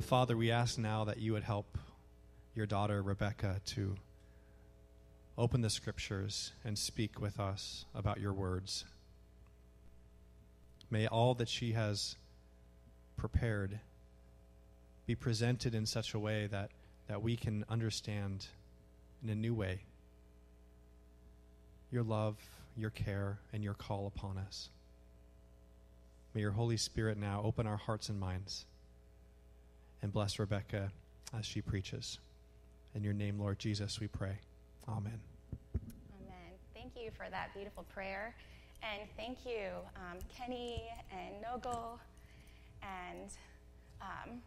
Father, we ask now that you would help your daughter, Rebecca, to open the scriptures and speak with us about your words. May all that she has prepared be presented in such a way that, that we can understand in a new way your love, your care, and your call upon us. May your Holy Spirit now open our hearts and minds and bless Rebecca as she preaches. In your name, Lord Jesus, we pray. Amen. Amen. Thank you for that beautiful prayer. And thank you, um, Kenny and Nogel, and um,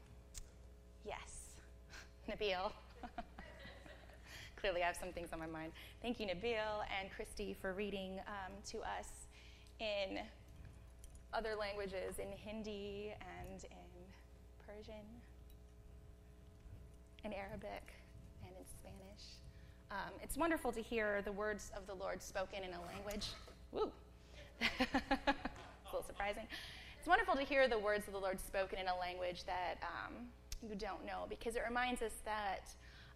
yes, Nabil. Clearly, I have some things on my mind. Thank you, Nabil and Christy, for reading um, to us in other languages, in Hindi and in Persian, in Arabic, and in Spanish. Um, it's wonderful to hear the words of the Lord spoken in a language. Woo! it's a little surprising. It's wonderful to hear the words of the Lord spoken in a language that um, you don't know because it reminds us that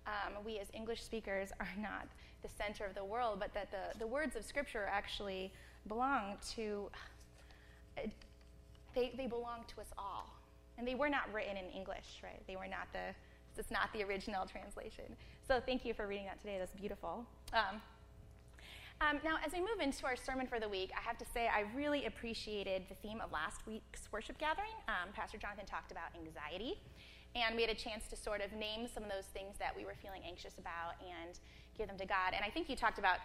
um, we as English speakers are not the center of the world, but that the, the words of Scripture actually belong to, uh, they, they belong to us all. And they were not written in English, right? They were not the, it's not the original translation. So thank you for reading that today. That's beautiful. Um, um, now, as we move into our sermon for the week, I have to say I really appreciated the theme of last week's worship gathering. Um, Pastor Jonathan talked about anxiety, and we had a chance to sort of name some of those things that we were feeling anxious about and give them to God. And I think you talked about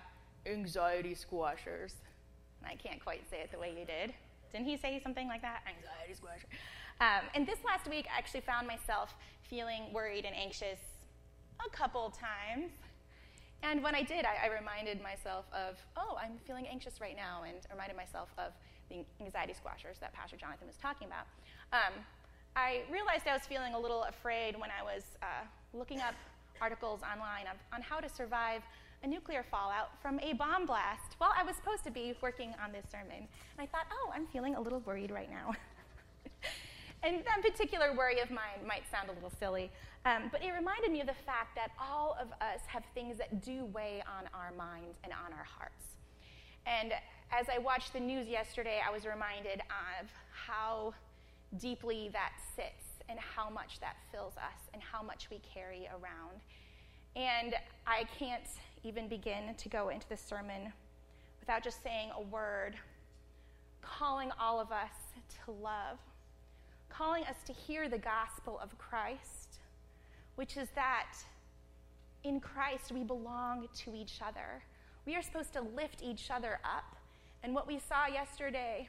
anxiety squashers. I can't quite say it the way you did. Didn't he say something like that? Anxiety squasher. Um, and this last week, I actually found myself feeling worried and anxious a couple times. And when I did, I, I, reminded myself of, oh, I'm feeling anxious right now, and reminded myself of the anxiety squashers that Pastor Jonathan was talking about. Um, I realized I was feeling a little afraid when I was uh, looking up articles online on, on how to survive a nuclear fallout from a bomb blast while I was supposed to be working on this sermon. And I thought, oh, I'm feeling a little worried right now. and that particular worry of mine might sound a little silly, um, but it reminded me of the fact that all of us have things that do weigh on our minds and on our hearts. And as I watched the news yesterday, I was reminded of how deeply that sits and how much that fills us and how much we carry around. And I can't even begin to go into the sermon without just saying a word, calling all of us to love, calling us to hear the gospel of Christ, which is that in Christ we belong to each other. We are supposed to lift each other up. And what we saw yesterday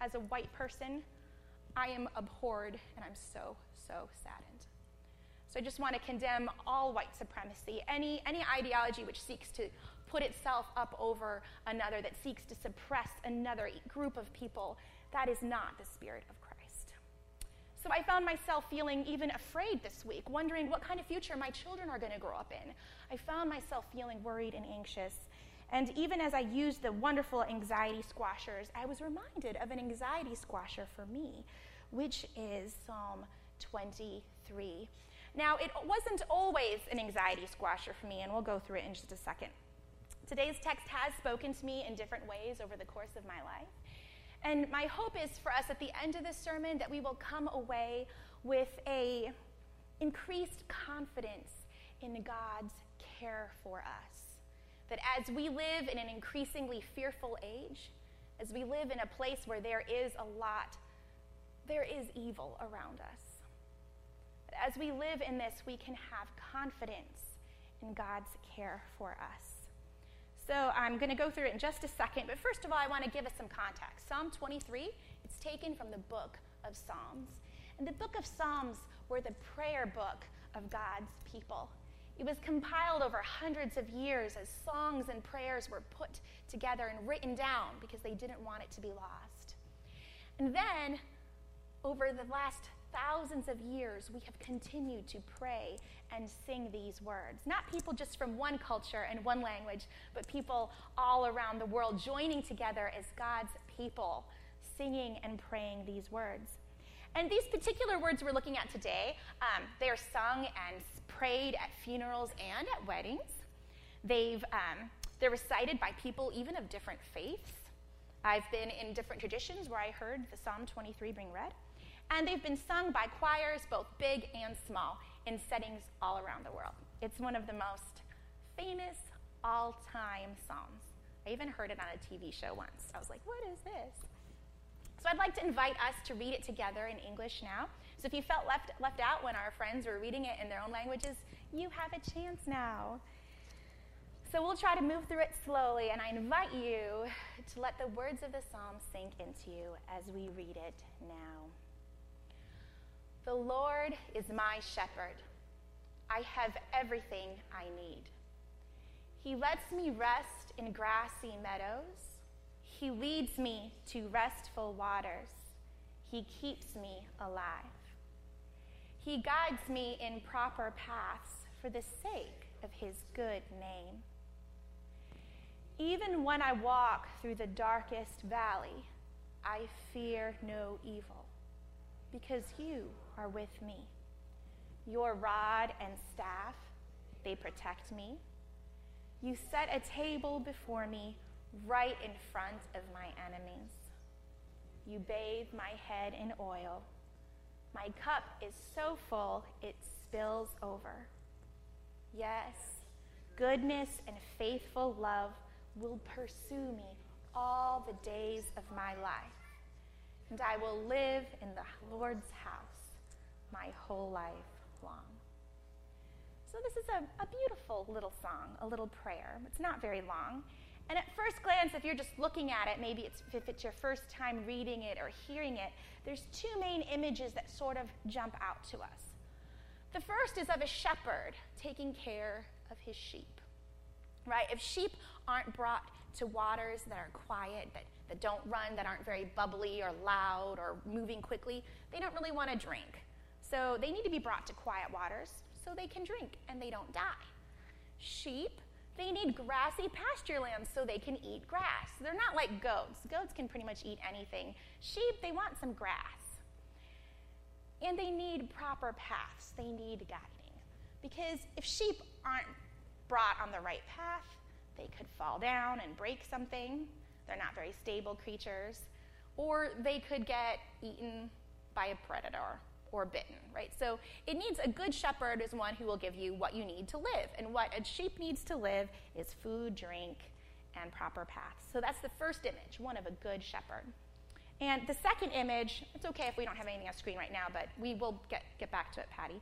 as a white person, I am abhorred and I'm so, so saddened. So I just want to condemn all white supremacy, any, any ideology which seeks to put itself up over another, that seeks to suppress another group of people. That is not the spirit of. So I found myself feeling even afraid this week, wondering what kind of future my children are going to grow up in. I found myself feeling worried and anxious. And even as I used the wonderful anxiety squashers, I was reminded of an anxiety squasher for me, which is Psalm 23. Now, it wasn't always an anxiety squasher for me, and we'll go through it in just a second. Today's text has spoken to me in different ways over the course of my life. And my hope is for us at the end of this sermon that we will come away with a increased confidence in God's care for us. That as we live in an increasingly fearful age, as we live in a place where there is a lot, there is evil around us as we live in this, we can have confidence in God's care for us. So I'm going to go through it in just a second, but first of all, I want to give us some context. Psalm 23, it's taken from the book of Psalms. And the book of Psalms were the prayer book of God's people. It was compiled over hundreds of years as songs and prayers were put together and written down because they didn't want it to be lost. And then, over the last thousands of years, we have continued to pray and sing these words. Not people just from one culture and one language, but people all around the world joining together as God's people, singing and praying these words. And these particular words we're looking at today, um, they are sung and prayed at funerals and at weddings. They've, um, they're recited by people even of different faiths. I've been in different traditions where I heard the Psalm 23 being read. And they've been sung by choirs, both big and small, in settings all around the world. It's one of the most famous all time psalms. I even heard it on a TV show once. I was like, what is this? So I'd like to invite us to read it together in English now. So if you felt left, left out when our friends were reading it in their own languages, you have a chance now. So we'll try to move through it slowly, and I invite you to let the words of the psalm sink into you as we read it now. The Lord is my shepherd. I have everything I need. He lets me rest in grassy meadows. He leads me to restful waters. He keeps me alive. He guides me in proper paths for the sake of his good name. Even when I walk through the darkest valley, I fear no evil, because you are with me. Your rod and staff, they protect me. You set a table before me right in front of my enemies. You bathe my head in oil. My cup is so full it spills over. Yes, goodness and faithful love will pursue me all the days of my life, and I will live in the Lord's house my whole life long. So, this is a, a beautiful little song, a little prayer. It's not very long. And at first glance, if you're just looking at it, maybe it's, if it's your first time reading it or hearing it, there's two main images that sort of jump out to us. The first is of a shepherd taking care of his sheep, right? If sheep aren't brought to waters that are quiet, that, that don't run, that aren't very bubbly or loud or moving quickly, they don't really want to drink. So they need to be brought to quiet waters so they can drink and they don't die. Sheep they need grassy pasture lands so they can eat grass. They're not like goats. Goats can pretty much eat anything. Sheep, they want some grass. And they need proper paths, they need guiding. Because if sheep aren't brought on the right path, they could fall down and break something. They're not very stable creatures. Or they could get eaten by a predator or bitten, right? So it needs a good shepherd is one who will give you what you need to live. And what a sheep needs to live is food, drink, and proper paths. So that's the first image, one of a good shepherd. And the second image, it's okay if we don't have anything on screen right now, but we will get, get back to it, Patty.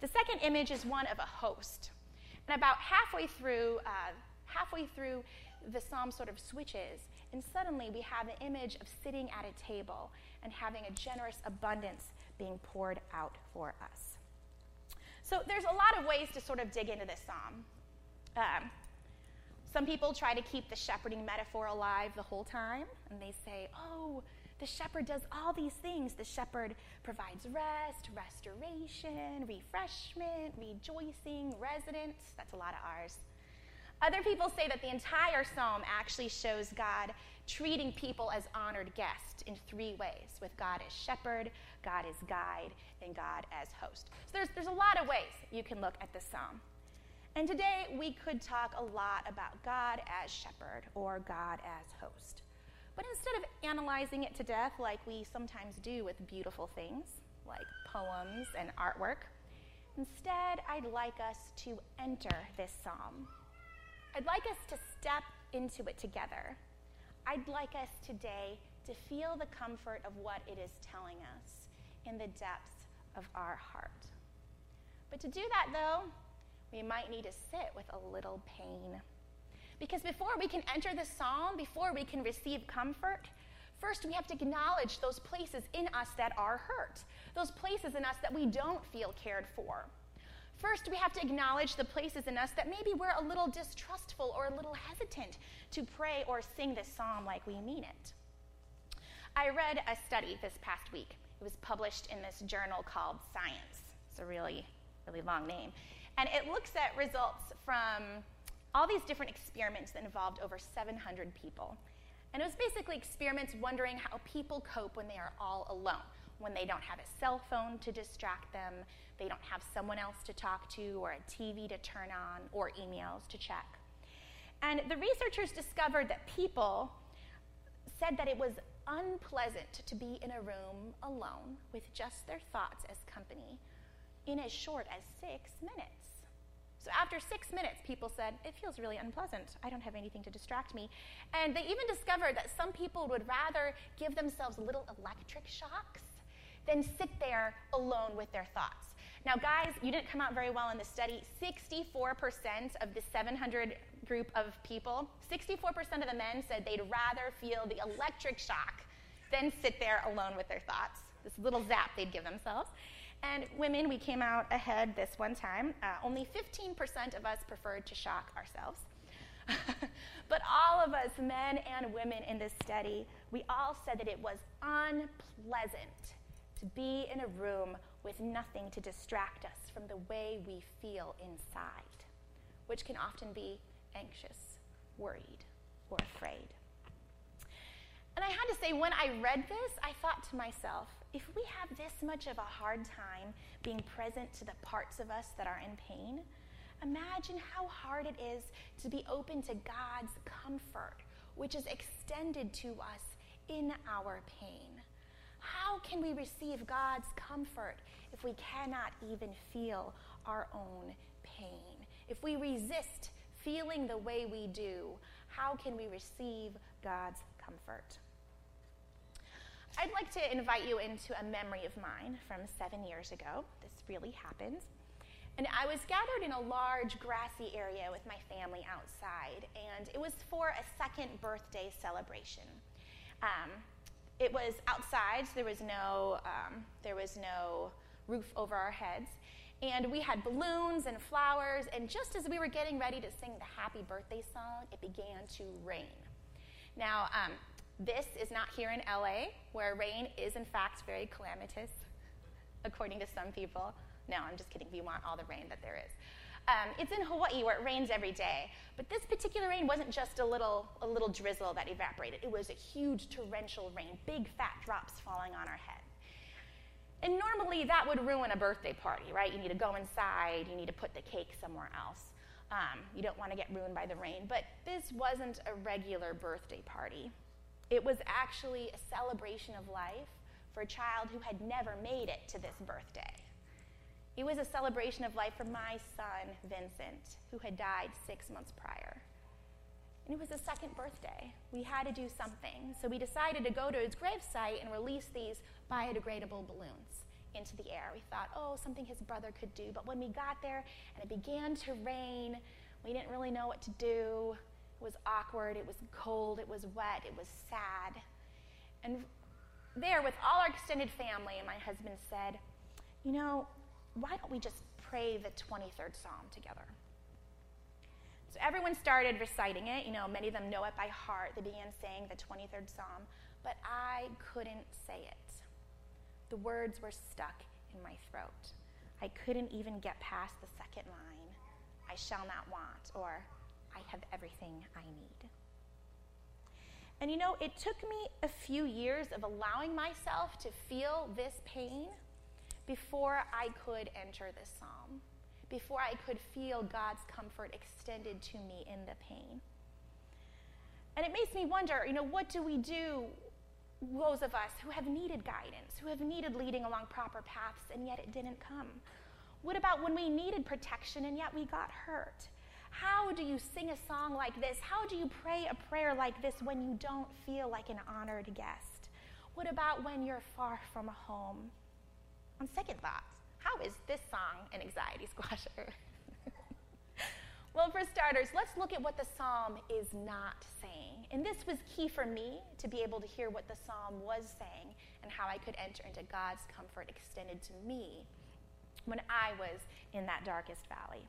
The second image is one of a host. And about halfway through, uh, halfway through, the psalm sort of switches, and suddenly we have the image of sitting at a table and having a generous abundance being poured out for us. So there's a lot of ways to sort of dig into this psalm. Um, some people try to keep the shepherding metaphor alive the whole time, and they say, oh, the shepherd does all these things. The shepherd provides rest, restoration, refreshment, rejoicing, residence. That's a lot of R's. Other people say that the entire psalm actually shows God treating people as honored guests in three ways with God as shepherd, God as guide, and God as host. So there's, there's a lot of ways you can look at this psalm. And today we could talk a lot about God as shepherd or God as host. But instead of analyzing it to death like we sometimes do with beautiful things like poems and artwork, instead I'd like us to enter this psalm. I'd like us to step into it together. I'd like us today to feel the comfort of what it is telling us in the depths of our heart. But to do that, though, we might need to sit with a little pain. Because before we can enter the psalm, before we can receive comfort, first we have to acknowledge those places in us that are hurt, those places in us that we don't feel cared for. First, we have to acknowledge the places in us that maybe we're a little distrustful or a little hesitant to pray or sing this psalm like we mean it. I read a study this past week it was published in this journal called Science. It's a really, really long name. And it looks at results from all these different experiments that involved over 700 people. And it was basically experiments wondering how people cope when they are all alone. when they don't have a cell phone to distract them, they don't have someone else to talk to, or a TV to turn on, or emails to check. And the researchers discovered that people said that it was unpleasant to be in a room alone with just their thoughts as company in as short as six minutes. So after six minutes, people said, It feels really unpleasant. I don't have anything to distract me. And they even discovered that some people would rather give themselves little electric shocks than sit there alone with their thoughts. Now, guys, you didn't come out very well in the study. 64% of the 700 group of people, 64% of the men said they'd rather feel the electric shock than sit there alone with their thoughts. This little zap they'd give themselves. And women, we came out ahead this one time. Uh, only 15% of us preferred to shock ourselves. but all of us, men and women in this study, we all said that it was unpleasant to be in a room with nothing to distract us from the way we feel inside, which can often be anxious, worried, or afraid. And I had to say, when I read this, I thought to myself, if we have this much of a hard time being present to the parts of us that are in pain, imagine how hard it is to be open to God's comfort, which is extended to us in our pain. How can we receive God's comfort if we cannot even feel our own pain? If we resist feeling the way we do, how can we receive God's comfort? I'd like to invite you into a memory of mine from seven years ago. This really happened. And I was gathered in a large grassy area with my family outside, and it was for a second birthday celebration. Um, it was outside, so there was no um, there was no roof over our heads, and we had balloons and flowers. And just as we were getting ready to sing the happy birthday song, it began to rain. Now, um, this is not here in LA, where rain is in fact very calamitous, according to some people. No, I'm just kidding. We want all the rain that there is. Um, it's in Hawaii where it rains every day. But this particular rain wasn't just a little, a little drizzle that evaporated. It was a huge torrential rain, big fat drops falling on our head. And normally that would ruin a birthday party, right? You need to go inside, you need to put the cake somewhere else. Um, you don't want to get ruined by the rain. But this wasn't a regular birthday party. It was actually a celebration of life for a child who had never made it to this birthday. It was a celebration of life for my son, Vincent, who had died six months prior. And it was his second birthday. We had to do something. So we decided to go to his gravesite and release these biodegradable balloons into the air. We thought, oh, something his brother could do. But when we got there and it began to rain, we didn't really know what to do. It was awkward, it was cold, it was wet, it was sad. And there, with all our extended family, my husband said, you know, why don't we just pray the 23rd Psalm together? So everyone started reciting it. You know, many of them know it by heart. They began saying the 23rd Psalm, but I couldn't say it. The words were stuck in my throat. I couldn't even get past the second line I shall not want, or I have everything I need. And you know, it took me a few years of allowing myself to feel this pain before I could enter this psalm, before I could feel God's comfort extended to me in the pain. And it makes me wonder, you know, what do we do, those of us who have needed guidance, who have needed leading along proper paths, and yet it didn't come? What about when we needed protection and yet we got hurt? How do you sing a song like this? How do you pray a prayer like this when you don't feel like an honored guest? What about when you're far from a home? On second thoughts, how is this song an anxiety squasher? well, for starters, let's look at what the psalm is not saying. And this was key for me to be able to hear what the psalm was saying and how I could enter into God's comfort extended to me when I was in that darkest valley.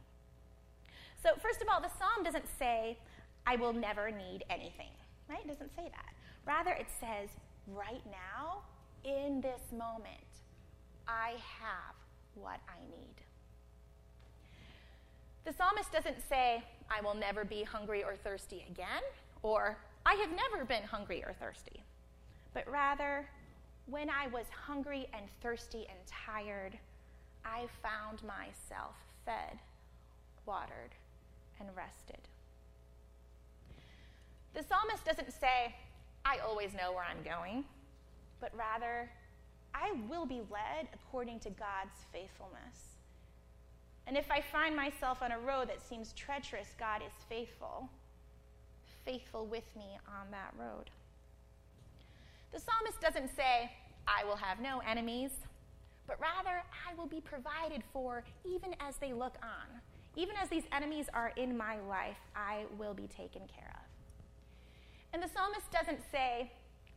So, first of all, the psalm doesn't say, I will never need anything, right? It doesn't say that. Rather, it says, right now, in this moment, I have what I need. The psalmist doesn't say, I will never be hungry or thirsty again, or I have never been hungry or thirsty, but rather, When I was hungry and thirsty and tired, I found myself fed, watered, and rested. The psalmist doesn't say, I always know where I'm going, but rather, I will be led according to God's faithfulness. And if I find myself on a road that seems treacherous, God is faithful, faithful with me on that road. The psalmist doesn't say, I will have no enemies, but rather, I will be provided for even as they look on. Even as these enemies are in my life, I will be taken care of. And the psalmist doesn't say,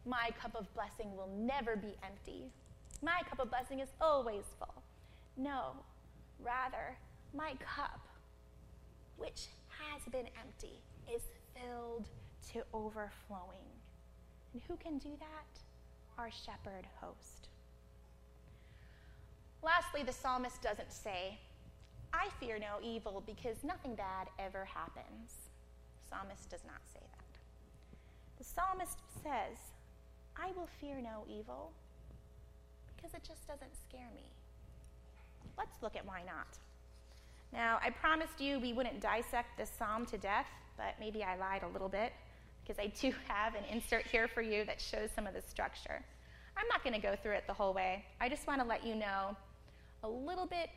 My cup of blessing will never be empty. My cup of blessing is always full. No, rather, my cup, which has been empty, is filled to overflowing. And who can do that? Our shepherd host. Lastly, the psalmist doesn't say, I fear no evil because nothing bad ever happens. The psalmist does not say that. The psalmist says, I will fear no evil because it just doesn't scare me. Let's look at why not. Now, I promised you we wouldn't dissect this psalm to death, but maybe I lied a little bit because I do have an insert here for you that shows some of the structure. I'm not going to go through it the whole way. I just want to let you know a little bit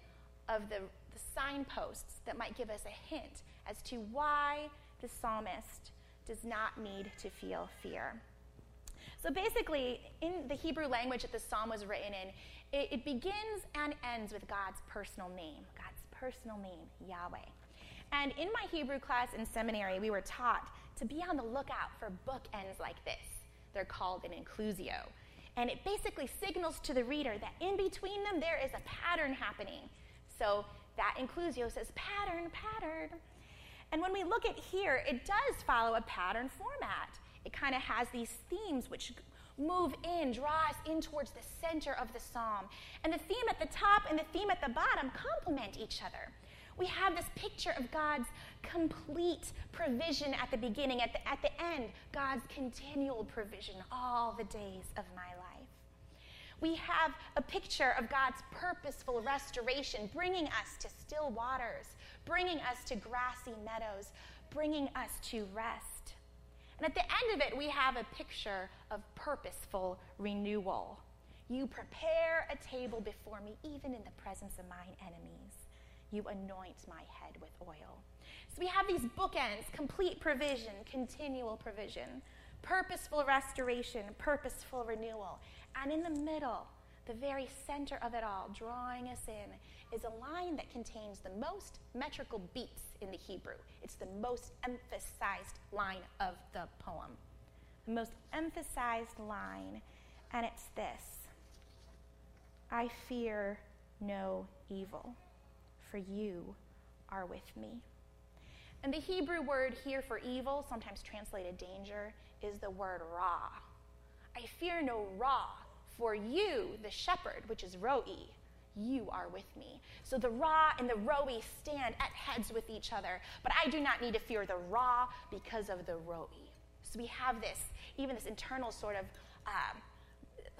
of the, the signposts that might give us a hint as to why the psalmist does not need to feel fear. So basically, in the Hebrew language that the psalm was written in, it, it, begins and ends with God's personal name, God's personal name, Yahweh. And in my Hebrew class in seminary, we were taught to be on the lookout for bookends like this. They're called an inclusio. And it basically signals to the reader that in between them there is a pattern happening. So that inclusio says pattern, pattern. And when we look at here, it does follow a pattern format. It kind of has these themes which move in, draw us in towards the center of the psalm. And the theme at the top and the theme at the bottom complement each other. We have this picture of God's complete provision at the beginning, at the, at the end, God's continual provision all the days of my life. We have a picture of God's purposeful restoration, bringing us to still waters, bringing us to grassy meadows, bringing us to rest. And at the end of it, we have a picture of purposeful renewal. You prepare a table before me, even in the presence of mine enemies. You anoint my head with oil. So we have these bookends complete provision, continual provision, purposeful restoration, purposeful renewal. And in the middle, the very center of it all, drawing us in, is a line that contains the most metrical beats in the Hebrew. It's the most emphasized line of the poem. The most emphasized line, and it's this I fear no evil, for you are with me. And the Hebrew word here for evil, sometimes translated danger, is the word ra. I fear no ra, for you, the shepherd, which is roi, you are with me. So the Ra and the Roi stand at heads with each other, but I do not need to fear the Ra because of the Roi. So we have this, even this internal sort of, uh,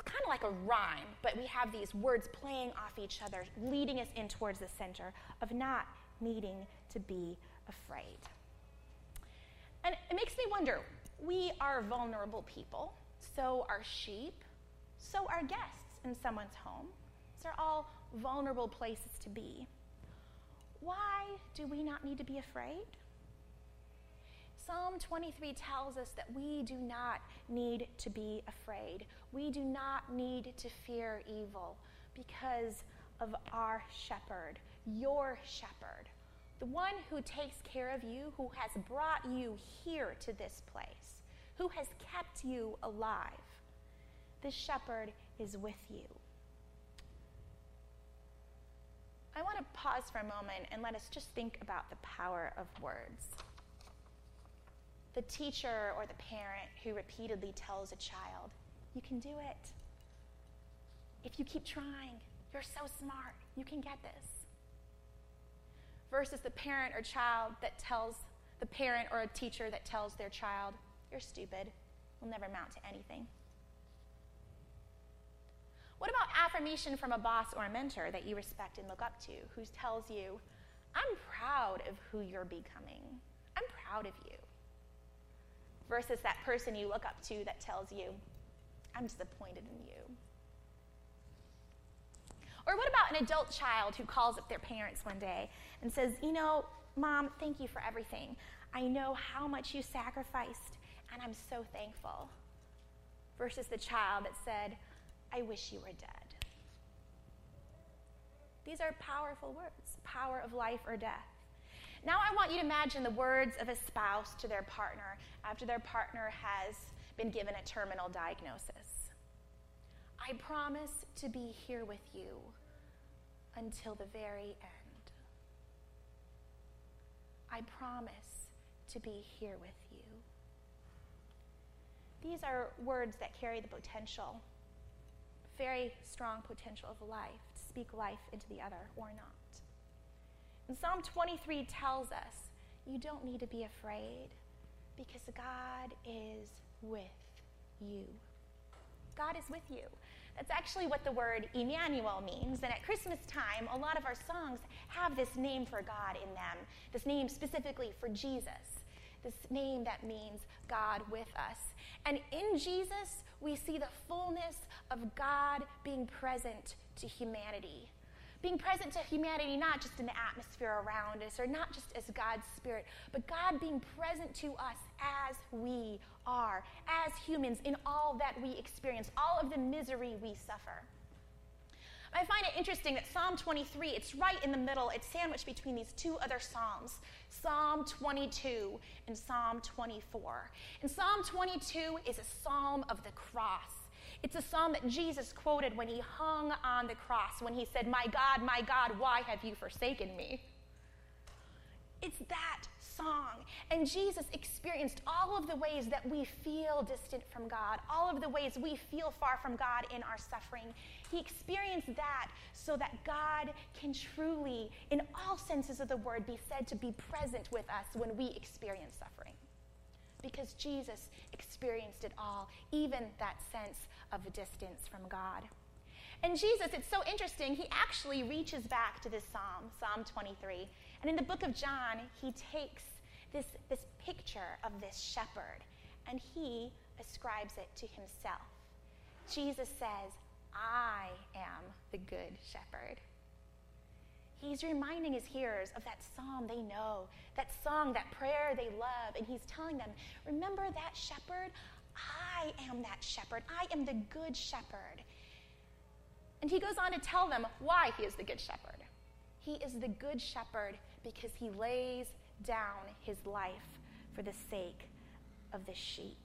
kind of like a rhyme, but we have these words playing off each other, leading us in towards the center of not needing to be afraid. And it makes me wonder we are vulnerable people, so are sheep, so are guests in someone's home. These are all vulnerable places to be. Why do we not need to be afraid? Psalm 23 tells us that we do not need to be afraid. We do not need to fear evil because of our shepherd, your shepherd, the one who takes care of you, who has brought you here to this place, who has kept you alive. This shepherd is with you. I want to pause for a moment and let us just think about the power of words. The teacher or the parent who repeatedly tells a child, You can do it. If you keep trying, you're so smart, you can get this versus the parent or child that tells the parent or a teacher that tells their child, You're stupid, will never amount to anything. What about affirmation from a boss or a mentor that you respect and look up to who tells you, I'm proud of who you're becoming? I'm proud of you. Versus that person you look up to that tells you, I'm disappointed in you. Or what about an adult child who calls up their parents one day and says, You know, mom, thank you for everything. I know how much you sacrificed, and I'm so thankful. Versus the child that said, I wish you were dead. These are powerful words power of life or death. Now, I want you to imagine the words of a spouse to their partner after their partner has been given a terminal diagnosis. I promise to be here with you until the very end. I promise to be here with you. These are words that carry the potential, very strong potential of life, to speak life into the other or not. And Psalm 23 tells us you don't need to be afraid because God is with you. God is with you. That's actually what the word Emmanuel means. And at Christmas time, a lot of our songs have this name for God in them, this name specifically for Jesus, this name that means God with us. And in Jesus, we see the fullness of God being present to humanity being present to humanity, not just in the atmosphere around us or not just as God's Spirit, but God being present to us as we are, as humans, in all that we experience, all of the misery we suffer. I find it interesting that Psalm 23, it's right in the middle, it's sandwiched between these two other Psalms, Psalm 22 and Psalm 24. And Psalm 22 is a psalm of the cross. It's a psalm that Jesus quoted when he hung on the cross, when he said, My God, my God, why have you forsaken me? It's that song. And Jesus experienced all of the ways that we feel distant from God, all of the ways we feel far from God in our suffering. He experienced that so that God can truly, in all senses of the word, be said to be present with us when we experience suffering. Because Jesus experienced it all, even that sense of distance from God. And Jesus, it's so interesting, he actually reaches back to this psalm, Psalm 23. And in the book of John, he takes this, this picture of this shepherd and he ascribes it to himself. Jesus says, I am the good shepherd. He's reminding his hearers of that psalm they know, that song, that prayer they love, and he's telling them, Remember that shepherd? I am that shepherd. I am the good shepherd. And he goes on to tell them why he is the good shepherd. He is the good shepherd because he lays down his life for the sake of the sheep.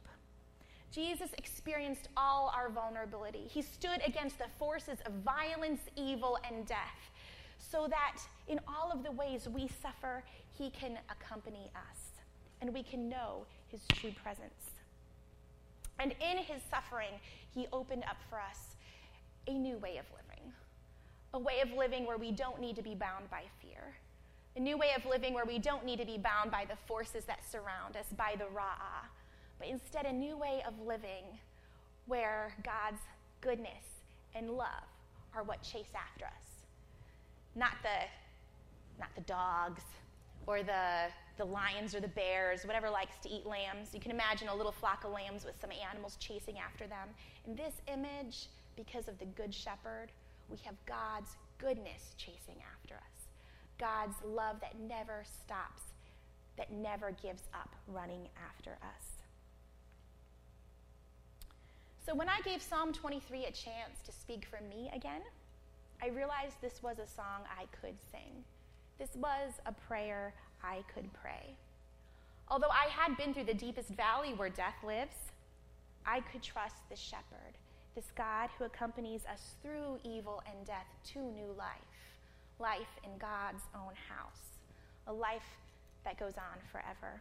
Jesus experienced all our vulnerability. He stood against the forces of violence, evil, and death so that in all of the ways we suffer, he can accompany us and we can know his true presence. And in his suffering, he opened up for us a new way of living, a way of living where we don't need to be bound by fear, a new way of living where we don't need to be bound by the forces that surround us, by the ra'ah, but instead a new way of living where God's goodness and love are what chase after us. Not the, not the dogs or the the lions or the bears, whatever likes to eat lambs. You can imagine a little flock of lambs with some animals chasing after them. In this image, because of the Good Shepherd, we have God's goodness chasing after us, God's love that never stops, that never gives up running after us. So when I gave Psalm 23 a chance to speak for me again, I realized this was a song I could sing. This was a prayer I could pray. Although I had been through the deepest valley where death lives, I could trust the shepherd, this God who accompanies us through evil and death to new life, life in God's own house, a life that goes on forever.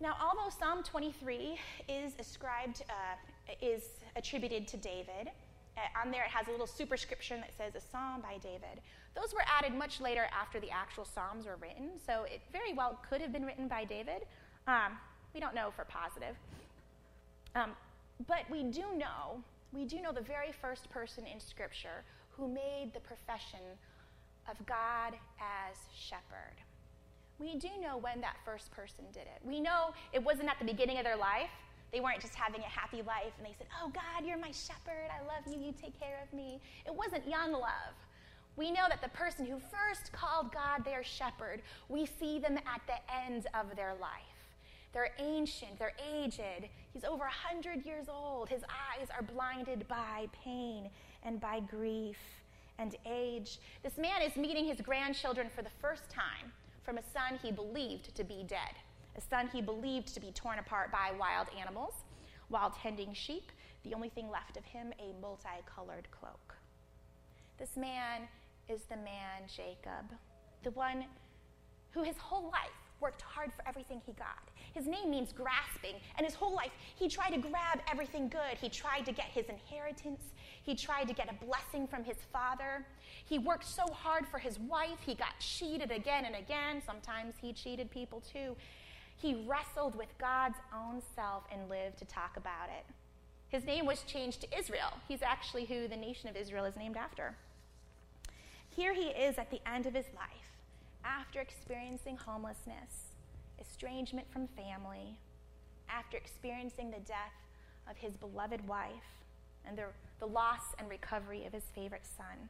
Now, although Psalm 23 is ascribed, uh, is attributed to David, uh, on there it has a little superscription that says a psalm by David. Those were added much later after the actual Psalms were written, so it very well could have been written by David. Um, we don't know for positive. Um, but we do know we do know the very first person in Scripture who made the profession of God as shepherd. We do know when that first person did it. We know it wasn't at the beginning of their life. They weren't just having a happy life and they said, Oh, God, you're my shepherd. I love you. You take care of me. It wasn't young love. We know that the person who first called God their shepherd, we see them at the end of their life. They're ancient, they're aged. He's over 100 years old. His eyes are blinded by pain and by grief and age. This man is meeting his grandchildren for the first time from a son he believed to be dead, a son he believed to be torn apart by wild animals while tending sheep, the only thing left of him a multicolored cloak. This man is the man Jacob, the one who his whole life worked hard for everything he got. His name means grasping, and his whole life he tried to grab everything good. He tried to get his inheritance, he tried to get a blessing from his father. He worked so hard for his wife, he got cheated again and again. Sometimes he cheated people too. He wrestled with God's own self and lived to talk about it. His name was changed to Israel. He's actually who the nation of Israel is named after. Here he is at the end of his life, after experiencing homelessness, estrangement from family, after experiencing the death of his beloved wife and the, the loss and recovery of his favorite son.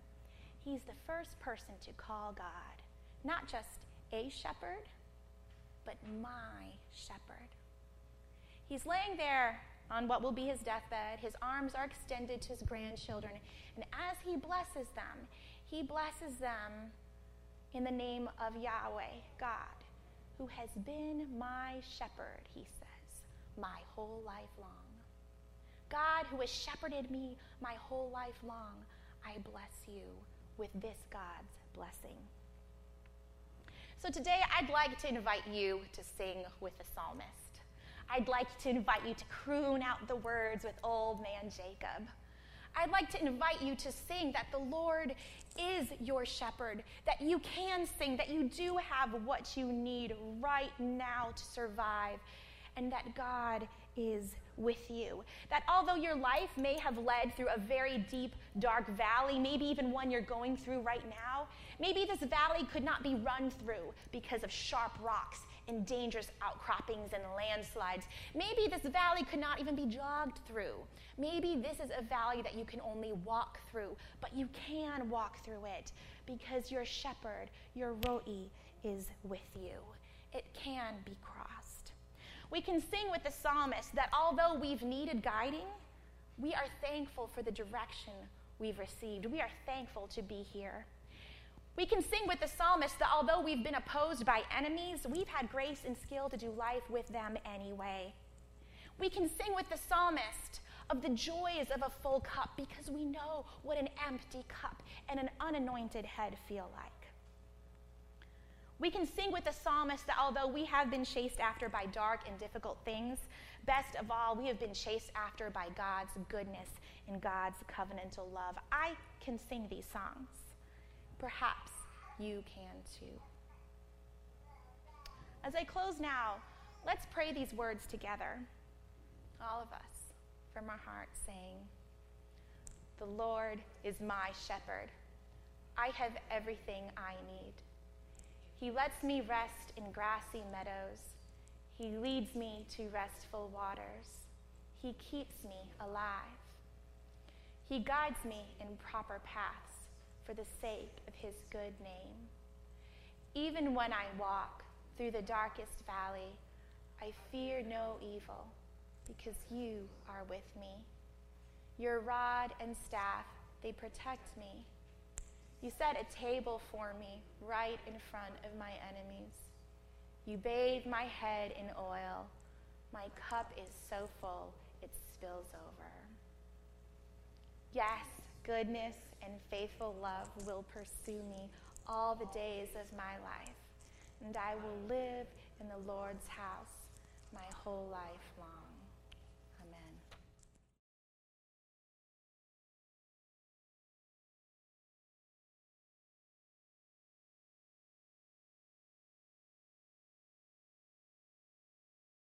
He's the first person to call God not just a shepherd, but my shepherd. He's laying there on what will be his deathbed. His arms are extended to his grandchildren. And as he blesses them, he blesses them in the name of Yahweh, God, who has been my shepherd, he says, my whole life long. God, who has shepherded me my whole life long, I bless you with this God's blessing. So today, I'd like to invite you to sing with the psalmist. I'd like to invite you to croon out the words with old man Jacob. I'd like to invite you to sing that the Lord is your shepherd, that you can sing, that you do have what you need right now to survive, and that God is with you. That although your life may have led through a very deep, dark valley, maybe even one you're going through right now, maybe this valley could not be run through because of sharp rocks and dangerous outcroppings and landslides. Maybe this valley could not even be jogged through. Maybe this is a valley that you can only walk through, but you can walk through it because your shepherd, your roi, is with you. It can be crossed. We can sing with the psalmist that although we've needed guiding, we are thankful for the direction we've received. We are thankful to be here. We can sing with the psalmist that although we've been opposed by enemies, we've had grace and skill to do life with them anyway. We can sing with the psalmist of the joys of a full cup because we know what an empty cup and an unanointed head feel like. We can sing with the psalmist that although we have been chased after by dark and difficult things, best of all, we have been chased after by God's goodness and God's covenantal love. I can sing these songs. Perhaps you can too. As I close now, let's pray these words together, all of us, from our hearts, saying, The Lord is my shepherd. I have everything I need. He lets me rest in grassy meadows. He leads me to restful waters. He keeps me alive. He guides me in proper paths for the sake of his good name. Even when I walk through the darkest valley, I fear no evil because you are with me. Your rod and staff, they protect me. You set a table for me right in front of my enemies. You bathe my head in oil. My cup is so full, it spills over. Yes, goodness and faithful love will pursue me all the days of my life, and I will live in the Lord's house my whole life.